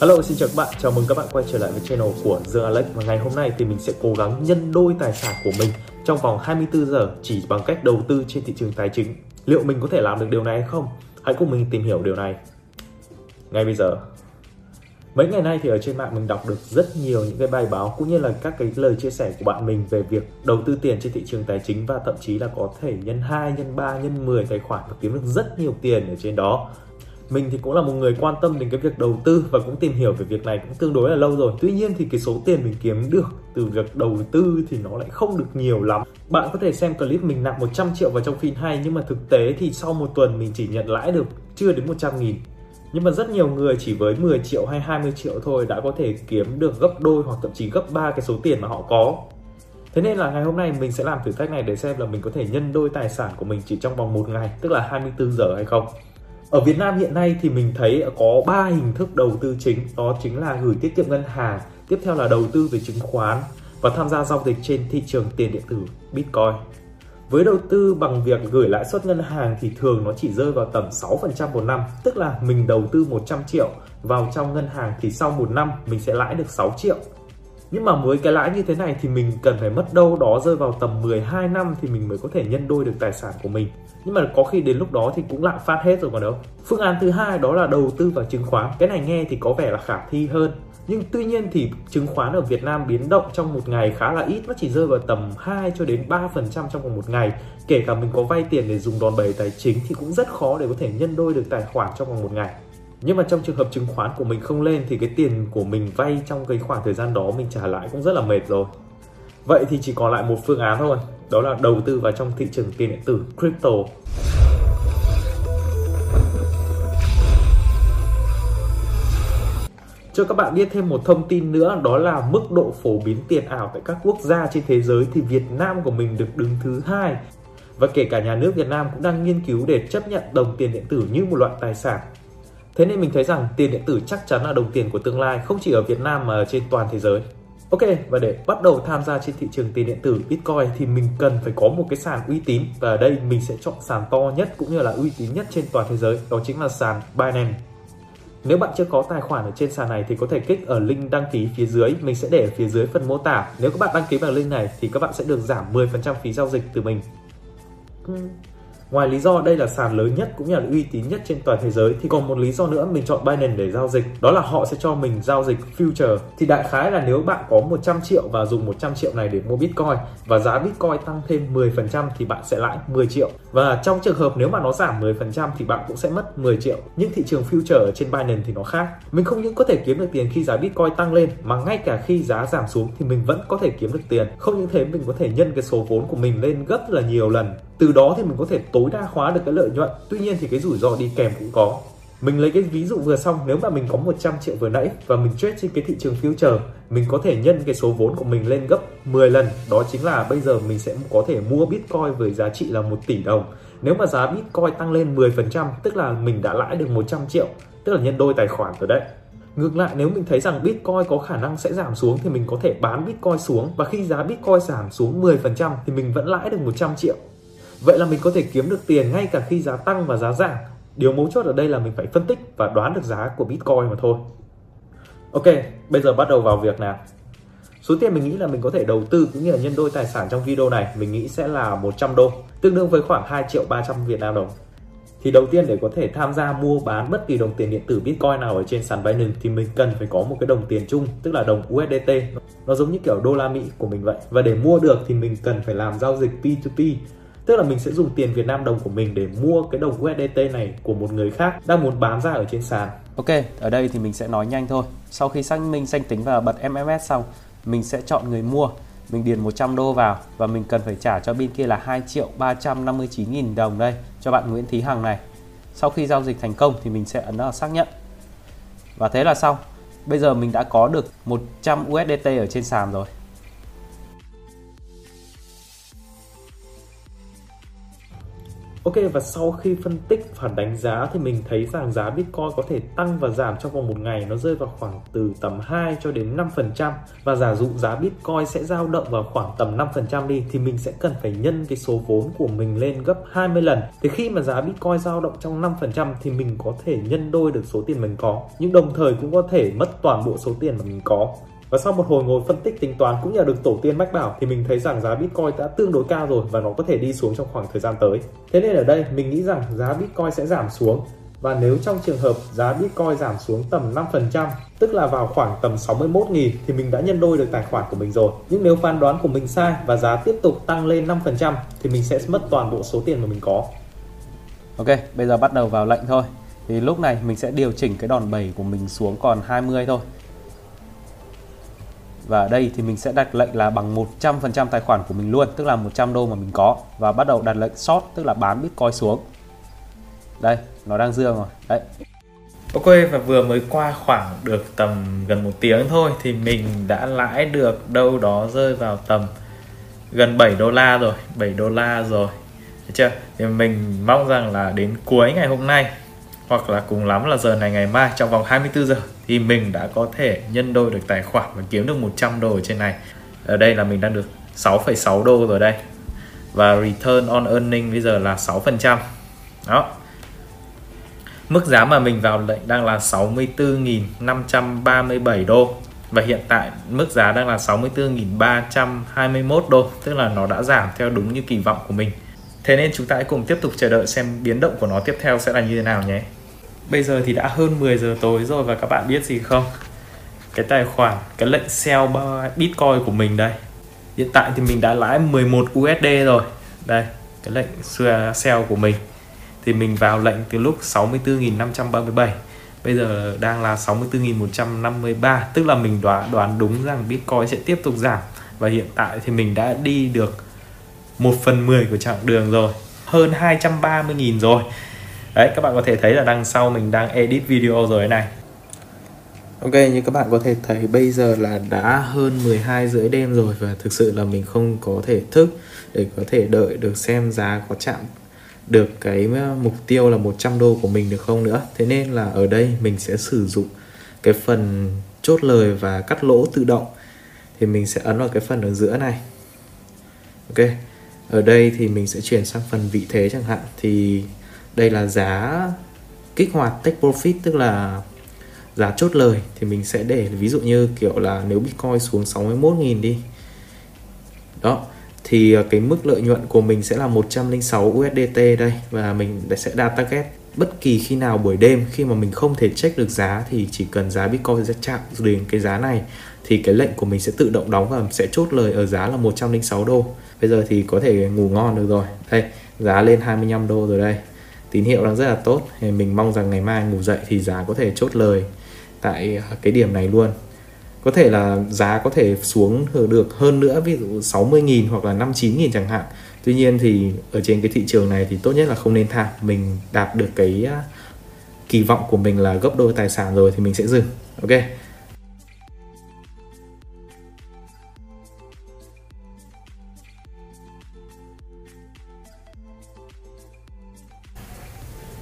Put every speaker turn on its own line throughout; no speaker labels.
Hello, xin chào các bạn, chào mừng các bạn quay trở lại với channel của Dương Alex. Và ngày hôm nay thì mình sẽ cố gắng nhân đôi tài sản của mình trong vòng 24 giờ chỉ bằng cách đầu tư trên thị trường tài chính. Liệu mình có thể làm được điều này hay không? Hãy cùng mình tìm hiểu điều này. Ngay bây giờ. Mấy ngày nay thì ở trên mạng mình đọc được rất nhiều những cái bài báo cũng như là các cái lời chia sẻ của bạn mình về việc đầu tư tiền trên thị trường tài chính và thậm chí là có thể nhân 2, nhân 3, nhân 10 tài khoản và kiếm được rất nhiều tiền ở trên đó mình thì cũng là một người quan tâm đến cái việc đầu tư và cũng tìm hiểu về việc này cũng tương đối là lâu rồi. Tuy nhiên thì cái số tiền mình kiếm được từ việc đầu tư thì nó lại không được nhiều lắm. Bạn có thể xem clip mình nạp 100 triệu vào trong phim hay nhưng mà thực tế thì sau một tuần mình chỉ nhận lãi được chưa đến 100 nghìn. Nhưng mà rất nhiều người chỉ với 10 triệu hay 20 triệu thôi đã có thể kiếm được gấp đôi hoặc thậm chí gấp ba cái số tiền mà họ có. Thế nên là ngày hôm nay mình sẽ làm thử thách này để xem là mình có thể nhân đôi tài sản của mình chỉ trong vòng một ngày, tức là 24 giờ hay không. Ở Việt Nam hiện nay thì mình thấy có 3 hình thức đầu tư chính, đó chính là gửi tiết kiệm ngân hàng, tiếp theo là đầu tư về chứng khoán và tham gia giao dịch trên thị trường tiền điện tử Bitcoin. Với đầu tư bằng việc gửi lãi suất ngân hàng thì thường nó chỉ rơi vào tầm 6% một năm, tức là mình đầu tư 100 triệu vào trong ngân hàng thì sau một năm mình sẽ lãi được 6 triệu. Nhưng mà với cái lãi như thế này thì mình cần phải mất đâu đó rơi vào tầm 12 năm thì mình mới có thể nhân đôi được tài sản của mình. Nhưng mà có khi đến lúc đó thì cũng lạm phát hết rồi còn đâu. Phương án thứ hai đó là đầu tư vào chứng khoán. Cái này nghe thì có vẻ là khả thi hơn nhưng tuy nhiên thì chứng khoán ở Việt Nam biến động trong một ngày khá là ít nó chỉ rơi vào tầm 2 cho đến 3% trong vòng một ngày kể cả mình có vay tiền để dùng đòn bẩy tài chính thì cũng rất khó để có thể nhân đôi được tài khoản trong vòng một ngày nhưng mà trong trường hợp chứng khoán của mình không lên thì cái tiền của mình vay trong cái khoảng thời gian đó mình trả lại cũng rất là mệt rồi. Vậy thì chỉ còn lại một phương án thôi, đó là đầu tư vào trong thị trường tiền điện tử, crypto. Cho các bạn biết thêm một thông tin nữa, đó là mức độ phổ biến tiền ảo tại các quốc gia trên thế giới thì Việt Nam của mình được đứng thứ hai. Và kể cả nhà nước Việt Nam cũng đang nghiên cứu để chấp nhận đồng tiền điện tử như một loại tài sản. Thế nên mình thấy rằng tiền điện tử chắc chắn là đồng tiền của tương lai không chỉ ở Việt Nam mà trên toàn thế giới. Ok, và để bắt đầu tham gia trên thị trường tiền điện tử Bitcoin thì mình cần phải có một cái sàn uy tín và ở đây mình sẽ chọn sàn to nhất cũng như là uy tín nhất trên toàn thế giới, đó chính là sàn Binance. Nếu bạn chưa có tài khoản ở trên sàn này thì có thể kích ở link đăng ký phía dưới, mình sẽ để ở phía dưới phần mô tả. Nếu các bạn đăng ký bằng link này thì các bạn sẽ được giảm 10% phí giao dịch từ mình. Ngoài lý do đây là sàn lớn nhất cũng như là uy tín nhất trên toàn thế giới, thì còn một lý do nữa mình chọn Binance để giao dịch, đó là họ sẽ cho mình giao dịch future. Thì đại khái là nếu bạn có 100 triệu và dùng 100 triệu này để mua Bitcoin và giá Bitcoin tăng thêm 10% thì bạn sẽ lãi 10 triệu. Và trong trường hợp nếu mà nó giảm 10% thì bạn cũng sẽ mất 10 triệu. Nhưng thị trường future ở trên Binance thì nó khác. Mình không những có thể kiếm được tiền khi giá Bitcoin tăng lên, mà ngay cả khi giá giảm xuống thì mình vẫn có thể kiếm được tiền. Không những thế, mình có thể nhân cái số vốn của mình lên gấp là nhiều lần từ đó thì mình có thể tối đa hóa được cái lợi nhuận. Tuy nhiên thì cái rủi ro đi kèm cũng có. Mình lấy cái ví dụ vừa xong, nếu mà mình có 100 triệu vừa nãy và mình trade trên cái thị trường future, mình có thể nhân cái số vốn của mình lên gấp 10 lần. Đó chính là bây giờ mình sẽ có thể mua bitcoin với giá trị là 1 tỷ đồng. Nếu mà giá bitcoin tăng lên 10% tức là mình đã lãi được 100 triệu, tức là nhân đôi tài khoản rồi đấy. Ngược lại, nếu mình thấy rằng Bitcoin có khả năng sẽ giảm xuống thì mình có thể bán Bitcoin xuống. Và khi giá Bitcoin giảm xuống 10% thì mình vẫn lãi được 100 triệu. Vậy là mình có thể kiếm được tiền ngay cả khi giá tăng và giá giảm. Điều mấu chốt ở đây là mình phải phân tích và đoán được giá của Bitcoin mà thôi. Ok, bây giờ bắt đầu vào việc nào. Số tiền mình nghĩ là mình có thể đầu tư cũng như là nhân đôi tài sản trong video này mình nghĩ sẽ là 100 đô, tương đương với khoảng 2 triệu 300 Việt Nam đồng. Thì đầu tiên để có thể tham gia mua bán bất kỳ đồng tiền điện tử Bitcoin nào ở trên sàn Binance thì mình cần phải có một cái đồng tiền chung, tức là đồng USDT. Nó giống như kiểu đô la Mỹ của mình vậy. Và để mua được thì mình cần phải làm giao dịch P2P Tức là mình sẽ dùng tiền Việt Nam đồng của mình để mua cái đồng USDT này của một người khác đang muốn bán ra ở trên sàn.
Ok, ở đây thì mình sẽ nói nhanh thôi. Sau khi xác minh danh tính và bật MMS xong, mình sẽ chọn người mua. Mình điền 100 đô vào và mình cần phải trả cho bên kia là 2 triệu 359 nghìn đồng đây cho bạn Nguyễn Thí Hằng này. Sau khi giao dịch thành công thì mình sẽ ấn vào xác nhận. Và thế là xong. Bây giờ mình đã có được 100 USDT ở trên sàn rồi.
Ok, và sau khi phân tích và đánh giá thì mình thấy rằng giá Bitcoin có thể tăng và giảm trong vòng một ngày nó rơi vào khoảng từ tầm 2 cho đến 5% và giả dụ giá Bitcoin sẽ dao động vào khoảng tầm 5% đi, thì mình sẽ cần phải nhân cái số vốn của mình lên gấp 20 lần. Thì khi mà giá Bitcoin dao động trong 5% thì mình có thể nhân đôi được số tiền mình có nhưng đồng thời cũng có thể mất toàn bộ số tiền mà mình có. Và sau một hồi ngồi phân tích tính toán cũng như được tổ tiên mách bảo thì mình thấy rằng giá Bitcoin đã tương đối cao rồi và nó có thể đi xuống trong khoảng thời gian tới. Thế nên ở đây mình nghĩ rằng giá Bitcoin sẽ giảm xuống và nếu trong trường hợp giá Bitcoin giảm xuống tầm 5%, tức là vào khoảng tầm 61.000 thì mình đã nhân đôi được tài khoản của mình rồi. Nhưng nếu phán đoán của mình sai và giá tiếp tục tăng lên 5% thì mình sẽ mất toàn bộ số tiền mà mình có.
Ok, bây giờ bắt đầu vào lệnh thôi. Thì lúc này mình sẽ điều chỉnh cái đòn bẩy của mình xuống còn 20 thôi. Và ở đây thì mình sẽ đặt lệnh là bằng 100% tài khoản của mình luôn, tức là 100 đô mà mình có và bắt đầu đặt lệnh short tức là bán Bitcoin xuống. Đây, nó đang dương rồi. Đấy.
Ok và vừa mới qua khoảng được tầm gần một tiếng thôi thì mình đã lãi được đâu đó rơi vào tầm gần 7 đô la rồi, 7 đô la rồi. Được chưa? Thì mình mong rằng là đến cuối ngày hôm nay hoặc là cùng lắm là giờ này ngày mai trong vòng 24 giờ thì mình đã có thể nhân đôi được tài khoản và kiếm được 100 đô ở trên này. Ở đây là mình đang được 6,6 đô rồi đây. Và return on earning bây giờ là 6%. Đó. Mức giá mà mình vào lệnh đang là 64.537 đô và hiện tại mức giá đang là 64.321 đô tức là nó đã giảm theo đúng như kỳ vọng của mình Thế nên chúng ta hãy cùng tiếp tục chờ đợi xem biến động của nó tiếp theo sẽ là như thế nào nhé Bây giờ thì đã hơn 10 giờ tối rồi và các bạn biết gì không? Cái tài khoản, cái lệnh sell Bitcoin của mình đây. Hiện tại thì mình đã lãi 11 USD rồi. Đây, cái lệnh sell của mình. Thì mình vào lệnh từ lúc 64.537 bây giờ đang là 64.153 tức là mình đoán đoán đúng rằng Bitcoin sẽ tiếp tục giảm. Và hiện tại thì mình đã đi được 1 phần 10 của chặng đường rồi. Hơn 230.000 rồi đấy, các bạn có thể thấy là đằng sau mình đang edit video rồi này. Ok, như các bạn có thể thấy, bây giờ là đã hơn 12 rưỡi đêm rồi và thực sự là mình không có thể thức để có thể đợi được xem giá có chạm được cái ờ, mục tiêu là 100 đô của mình được không nữa. Thế nên là ở đây mình sẽ sử dụng cái phần chốt lời và cắt lỗ tự động. Thì mình sẽ ấn vào cái phần ở giữa này. Ok, ở đây thì mình sẽ chuyển sang phần vị thế chẳng hạn. Thì đây là giá kích hoạt take profit tức là giá chốt lời thì mình sẽ để ví dụ như kiểu là nếu bitcoin xuống 61.000 đi đó thì ờ, cái mức lợi nhuận của mình sẽ là 106 USDT đây và mình sẽ đạt target bất kỳ khi nào buổi đêm khi mà mình không thể check được giá thì chỉ cần giá Bitcoin sẽ chạm đến cái giá này thì cái lệnh của mình sẽ tự động đóng và sẽ chốt lời ở giá là 106 đô. Bây giờ thì có thể ngủ ngon được rồi. Đây, giá lên 25 đô rồi đây. Tín hiệu đang rất là tốt. Thì mình mong rằng ngày mai ngủ dậy thì giá có thể chốt lời tại à, cái điểm này luôn. Có thể là giá có thể xuống được hơn nữa, ví dụ 60.000 hoặc là 59.000 chẳng hạn. Tuy nhiên thì ở trên cái thị trường này thì tốt nhất là không nên tham mình đạt được cái à, kỳ vọng của mình là gấp đôi tài sản rồi thì mình sẽ dừng. Ok?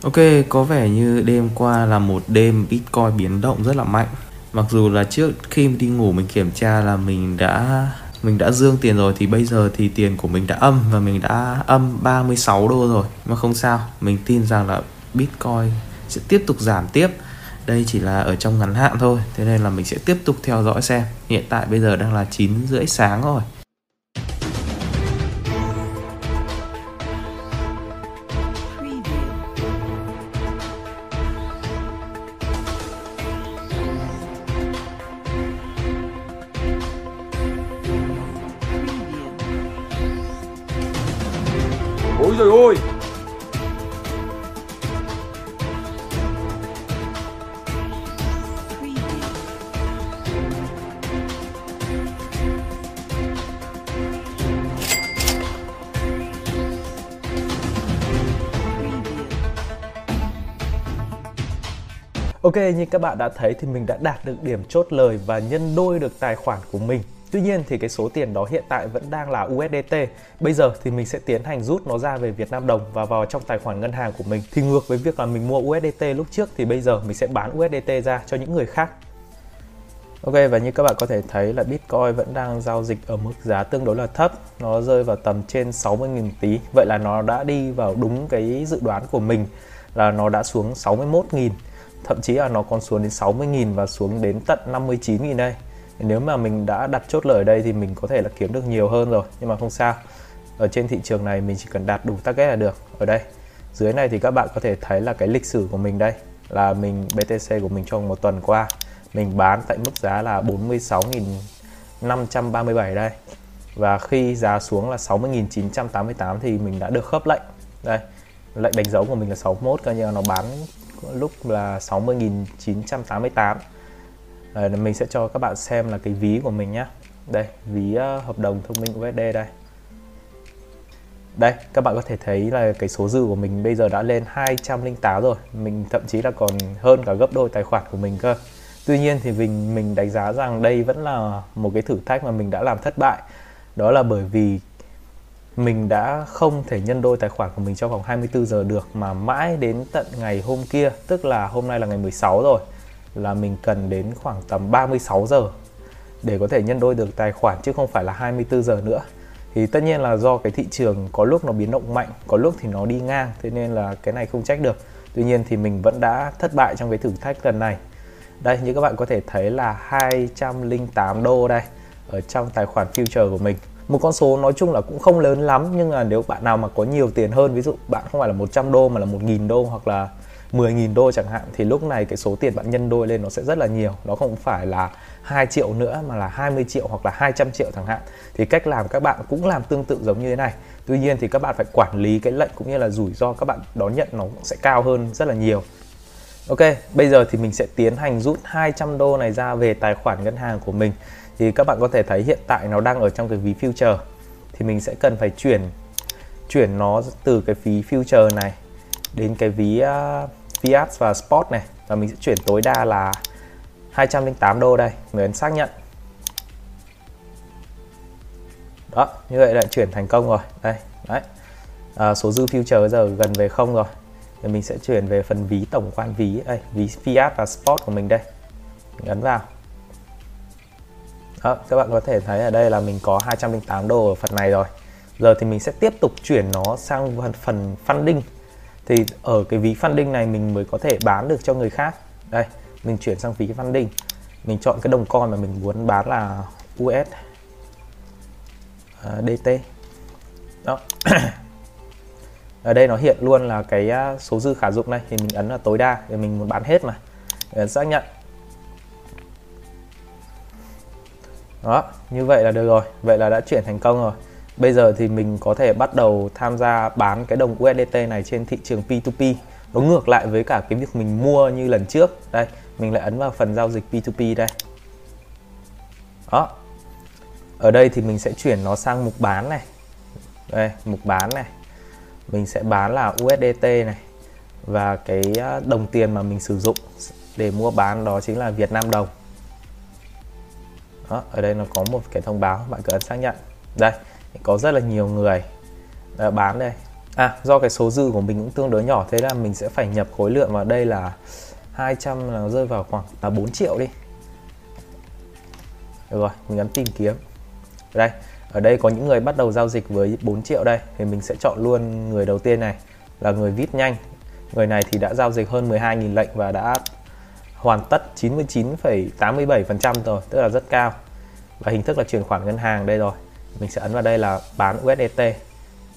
Ok, có vẻ như đêm qua là một đêm Bitcoin biến động rất là mạnh. Mặc dù là trước khi đi ngủ mình kiểm tra là mình đã mình đã dương tiền rồi thì bây giờ thì tiền của mình đã âm và mình đã âm 36 đô rồi. Mà không sao mình tin rằng là Bitcoin sẽ tiếp tục giảm tiếp. Đây chỉ là ở trong ngắn hạn thôi thế nên là mình sẽ tiếp tục theo dõi xem. Hiện tại bây giờ đang là 9 rưỡi sáng rồi.
Rồi. Ôi
Ok, như các bạn đã thấy thì mình đã đạt được điểm chốt lời và nhân đôi được tài khoản của mình.
Tuy nhiên thì cái số tiền đó hiện tại vẫn đang là USDT. Bây giờ thì mình sẽ tiến hành rút nó ra về Việt Nam đồng và vào trong tài khoản ngân hàng của mình. Thì ngược với việc là mình mua USDT lúc trước thì bây giờ mình sẽ bán USDT ra cho những người khác. Ok, và như các bạn có thể thấy là Bitcoin vẫn đang giao dịch ở mức giá tương đối là thấp Nó rơi vào tầm trên 60.000 tí Vậy là nó đã đi vào đúng cái dự đoán của mình Là nó đã xuống 61.000 Thậm chí là nó còn xuống đến 60.000 và xuống đến tận 59.000 đây nếu mà mình đã đặt chốt lời ở đây thì mình có thể là kiếm được nhiều hơn rồi, Nhưng mà không sao. Ở trên thị trường này mình chỉ cần đạt đủ target là được, Ở đây. Dưới này thì các bạn có thể thấy là cái lịch sử của mình đây, Là mình BTC của mình trong một tuần qua, mình bán tại mức giá là 46.537 đây. Và khi giá xuống là 60.988 thì mình đã được khớp lệnh. Đây, lệnh đánh dấu của mình là 61 coi như là nó bán lúc là 60.988 à, mình sẽ cho các bạn xem là cái ví của mình nhé đây ví uh, hợp đồng thông minh USD đây. Đây các bạn có thể thấy là cái số dư của mình bây giờ đã lên 208 rồi. Mình thậm chí là còn hơn cả gấp đôi tài khoản của mình cơ. Tuy nhiên thì mình mình đánh giá rằng đây vẫn là một cái thử thách mà mình đã làm thất bại. Đó là bởi vì mình đã không thể nhân đôi tài khoản của mình trong vòng 24 giờ được mà mãi đến tận ngày hôm kia, tức là hôm nay là ngày 16 rồi là mình cần đến khoảng tầm 36 giờ để có thể nhân đôi được tài khoản chứ không phải là 24 giờ nữa. Thì tất nhiên là do cái thị trường có lúc nó biến động mạnh, có lúc thì nó đi ngang, thế nên là cái này không trách được. Tuy nhiên thì mình vẫn đã thất bại trong cái thử thách lần này đây như các bạn có thể thấy là 208 đô đây ở trong tài khoản future của mình một con số nói chung là cũng không lớn lắm nhưng là nếu bạn nào mà có nhiều tiền hơn ví dụ bạn không phải là 100 đô mà là 1.000 đô hoặc là 10.000 đô chẳng hạn thì lúc này cái số tiền bạn nhân đôi lên nó sẽ rất là nhiều nó không phải là 2 triệu nữa mà là 20 triệu hoặc là 200 triệu chẳng hạn thì cách làm các bạn cũng làm tương tự giống như thế này tuy nhiên thì các bạn phải quản lý cái lệnh cũng như là rủi ro các bạn đón nhận nó cũng sẽ cao hơn rất là nhiều Ok, bây giờ thì mình sẽ tiến hành rút 200 đô này ra về tài khoản ngân hàng của mình. Thì các bạn có thể thấy hiện tại nó đang ở trong cái ví future. Thì mình sẽ cần phải chuyển chuyển nó từ cái ví future này đến cái ví uh, fiat và spot này. Và mình sẽ chuyển tối đa là 208 đô đây, người ấn xác nhận. Đó, như vậy đã chuyển thành công rồi. Đây, đấy. À, số dư future giờ gần về không rồi. Thì mình sẽ chuyển về phần ví tổng quan ví. Đây ví fiat và spot của mình đây. Mình ấn vào. Đó, các bạn có thể thấy ở đây là mình có 208 đô ở phần này rồi. Giờ thì mình sẽ tiếp tục chuyển nó sang phần funding thì ở cái ví funding này mình mới có thể bán được cho người khác. Đây mình chuyển sang ví funding. Mình chọn cái đồng coin mà mình muốn bán là US uh, à, DT đó. Ở đây nó hiện luôn là cái à, số dư khả dụng này. Thì mình ấn là tối đa để mình muốn bán hết mà. Để xác nhận. Đó như vậy là được rồi. Vậy là đã chuyển thành công rồi bây giờ thì mình có thể bắt đầu tham gia bán cái đồng USDT này trên thị trường P2P nó ngược lại với cả cái việc mình mua như lần trước. Đây mình lại ấn vào phần giao dịch P2P đây. Đó. Ở đây thì mình sẽ chuyển nó sang mục bán này. Đây mục bán này. Mình sẽ bán là USDT này. Và cái ờ, đồng tiền mà mình sử dụng để mua bán đó chính là Việt Nam đồng. Đó, ở đây nó có một cái thông báo bạn cứ ấn xác nhận. Đây có rất là nhiều người đã bán đây. À do cái số dư của mình cũng tương đối nhỏ thế là mình sẽ phải nhập khối lượng vào đây là 200 là rơi vào khoảng là 4 triệu đi. Được rồi mình nhấn tìm kiếm. Đây ở đây có những người bắt đầu giao dịch với 4 triệu đây thì mình sẽ chọn luôn người đầu tiên này là người vít nhanh. Người này thì đã giao dịch hơn 12.000 lệnh và đã hoàn tất 99,87% rồi tức là rất cao. Và hình thức là chuyển khoản ngân hàng đây rồi mình sẽ ấn vào đây là bán USDT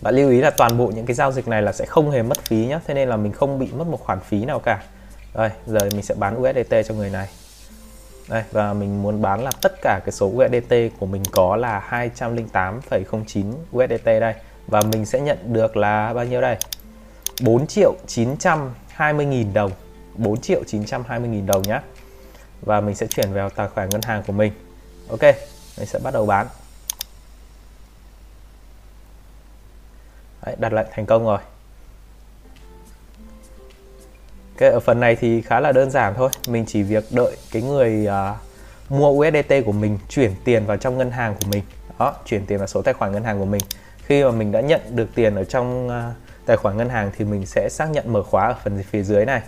và lưu ý là toàn bộ những cái giao dịch này là sẽ không hề mất phí nhé thế nên là mình không bị mất một khoản phí nào cả. Rồi giờ mình sẽ bán USDT cho người này. Đây và mình muốn bán là tất cả cái số USDT của mình có là 208,09 USDT đây. Và mình sẽ nhận được là bao nhiêu đây? 4 triệu 920 nghìn đồng. 4 triệu 920 nghìn đồng nhé và mình sẽ chuyển vào tài khoản ngân hàng của mình. Ok mình sẽ bắt đầu bán. Đấy, đặt lệnh thành công rồi. Cái ở phần này thì khá là đơn giản thôi. Mình chỉ việc đợi cái người uh,
mua USDT của mình chuyển tiền vào trong ngân hàng của mình. Đó chuyển tiền vào số tài khoản ngân hàng của mình. Khi mà mình đã nhận được tiền ở trong uh, tài khoản ngân hàng thì mình sẽ xác nhận mở khóa ở phần phía dưới này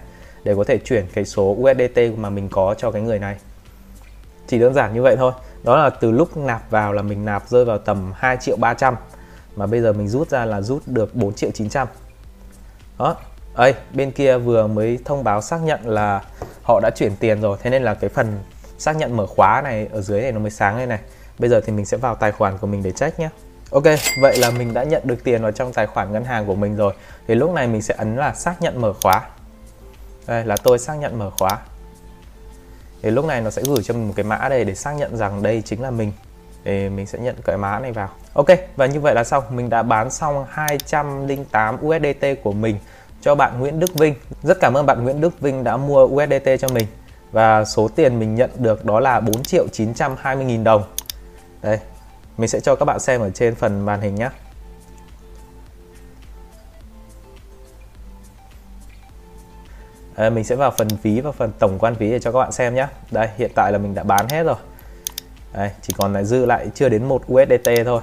để có thể chuyển cái số USDT mà mình có cho cái người này. Chỉ đơn giản như vậy thôi. Đó là từ lúc nạp vào là mình nạp rơi vào tầm 2 triệu 300 mà bây giờ mình rút ra là rút được 4 triệu 900 đó. Ấy bên kia vừa mới thông báo xác nhận là họ đã chuyển tiền rồi. Thế nên là cái phần xác nhận mở khóa này ở dưới này nó mới sáng đây này. Bây giờ thì mình sẽ vào tài khoản của mình để check nhé. Ok, vậy là mình đã nhận được tiền vào trong tài khoản ngân hàng của mình rồi. Thì lúc này mình sẽ ấn là xác nhận mở khóa. Đây là tôi xác nhận mở khóa. Thì lúc này nó sẽ gửi cho mình một cái mã đây để xác nhận rằng đây chính là mình. Thì mình sẽ nhận cái mã này vào. Ok, và như vậy là xong. Mình đã bán xong 208 USDT của mình cho bạn Nguyễn Đức Vinh. Rất cảm ơn bạn Nguyễn Đức Vinh đã mua USDT cho mình. Và số tiền mình nhận được đó là 4 triệu 920 nghìn đồng. Đây, mình sẽ cho các bạn xem ở trên phần màn hình nhé à, mình sẽ vào phần ví và phần tổng quan ví để cho các bạn xem nhé đây hiện tại là mình đã bán hết rồi đây, chỉ còn lại dư lại chưa đến một USDT thôi.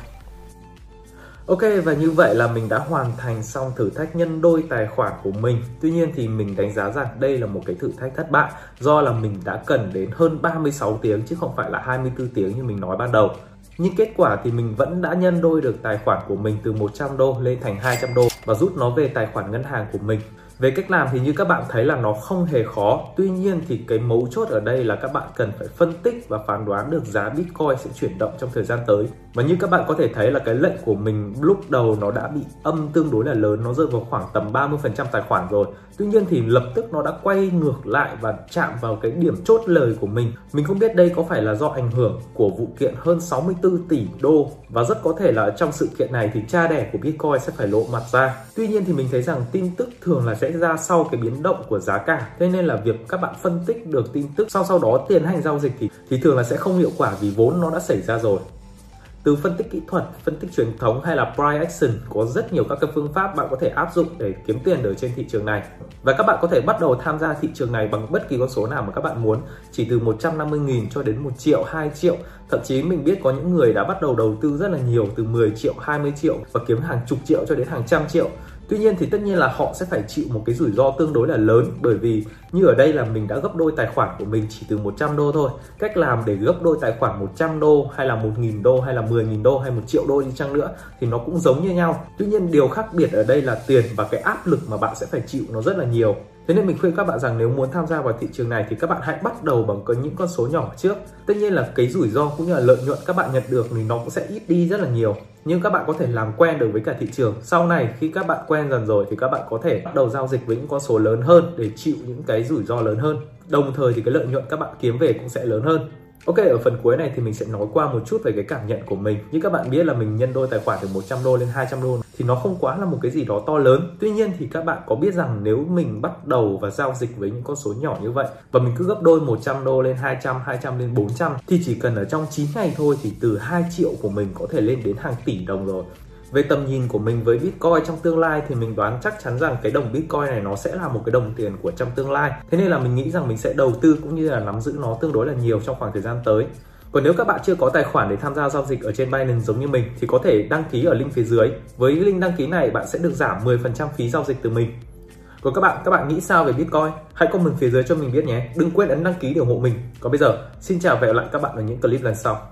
Ok và như vậy là mình đã hoàn thành xong thử thách nhân đôi tài khoản của mình. Tuy nhiên thì mình đánh giá rằng đây là một cái thử thách thất bại Do là mình đã cần đến hơn 36 tiếng chứ không phải là 24 tiếng như mình nói ban đầu. Nhưng kết quả thì mình vẫn đã nhân đôi được tài khoản của mình từ 100 đô lên thành 200 đô và rút nó về tài khoản ngân hàng của mình về cách làm thì như các bạn thấy là nó không hề khó. Tuy nhiên thì cái mấu chốt ở đây là các bạn cần phải phân tích và phán đoán được giá Bitcoin sẽ chuyển động trong thời gian tới. Và như các bạn có thể thấy là cái lệnh của mình lúc đầu nó đã bị âm tương đối là lớn, Nó rơi vào khoảng tầm 30% tài khoản rồi. Tuy nhiên thì lập tức nó đã quay ngược lại và chạm vào cái điểm chốt lời của mình. Mình không biết đây có phải là do ảnh hưởng của vụ kiện hơn 64 tỷ đô. Và rất có thể là trong sự kiện này thì cha đẻ của Bitcoin sẽ phải lộ mặt ra. Tuy nhiên thì mình thấy rằng tin tức thường là sẽ ra sau cái biến động của giá cả. Thế nên là việc các bạn phân tích được tin tức, sau sau đó tiến hành giao dịch thì thì thường là sẽ không hiệu quả vì vốn nó đã xảy ra rồi từ phân tích kỹ thuật, phân tích truyền thống hay là price action có rất nhiều các cái phương pháp bạn có thể áp dụng để kiếm tiền ở trên thị trường này. Và các bạn có thể bắt đầu tham gia thị trường này bằng bất kỳ con số nào mà các bạn muốn, chỉ từ 150.000 cho đến 1 triệu, 2 triệu. Thậm chí mình biết có những người đã bắt đầu đầu tư rất là nhiều từ 10 triệu, 20 triệu và kiếm hàng chục triệu cho đến hàng trăm triệu Tuy nhiên thì tất nhiên là họ sẽ phải chịu một cái rủi ro tương đối là lớn bởi vì như ở đây là mình đã gấp đôi tài khoản của mình chỉ từ 100 đô thôi. Cách làm để gấp đôi tài khoản 100 đô hay là 1.000 đô hay là 10.000 đô hay một triệu đô đi chăng nữa thì nó cũng giống như nhau. Tuy nhiên điều khác biệt ở đây là tiền và cái áp lực mà bạn sẽ phải chịu nó rất là nhiều. Thế nên mình khuyên các bạn rằng nếu muốn tham gia vào thị trường này thì các bạn hãy bắt đầu bằng có những con số nhỏ trước. Tất nhiên là cái rủi ro cũng như là lợi nhuận các bạn nhận được thì nó cũng sẽ ít đi rất là nhiều. Nhưng các bạn có thể làm quen được với cả thị trường. Sau này khi các bạn quen dần rồi thì các bạn có thể bắt đầu giao dịch với những con số lớn hơn để chịu những cái rủi ro lớn hơn. Đồng thời thì cái lợi nhuận các bạn kiếm về cũng sẽ lớn hơn. Ok, ở phần cuối này thì mình sẽ nói qua một chút về cái cảm nhận của mình. Như các bạn biết là mình nhân đôi tài khoản từ 100 đô lên 200 đô thì nó không quá là một cái gì đó to lớn. Tuy nhiên thì các bạn có biết rằng nếu mình bắt đầu và giao dịch với những con số nhỏ như vậy và mình cứ gấp đôi 100 đô lên 200, 200 lên 400 thì chỉ cần ở trong 9 ngày thôi thì từ 2 triệu của mình có thể lên đến hàng tỷ đồng rồi. Về tầm nhìn của mình với Bitcoin trong tương lai thì mình đoán chắc chắn rằng cái đồng Bitcoin này nó sẽ là một cái đồng tiền của trong tương lai. Thế nên là mình nghĩ rằng mình sẽ đầu tư cũng như là nắm giữ nó tương đối là nhiều trong khoảng thời gian tới. Còn nếu các bạn chưa có tài khoản để tham gia giao dịch ở trên Binance giống như mình thì có thể đăng ký ở link phía dưới. Với link đăng ký này bạn sẽ được giảm 10% phí giao dịch từ mình. Còn các bạn, các bạn nghĩ sao về Bitcoin? Hãy comment phía dưới cho mình biết nhé. Đừng quên ấn đăng ký để ủng hộ mình. Còn bây giờ, xin chào và hẹn gặp lại các bạn ở những clip lần sau.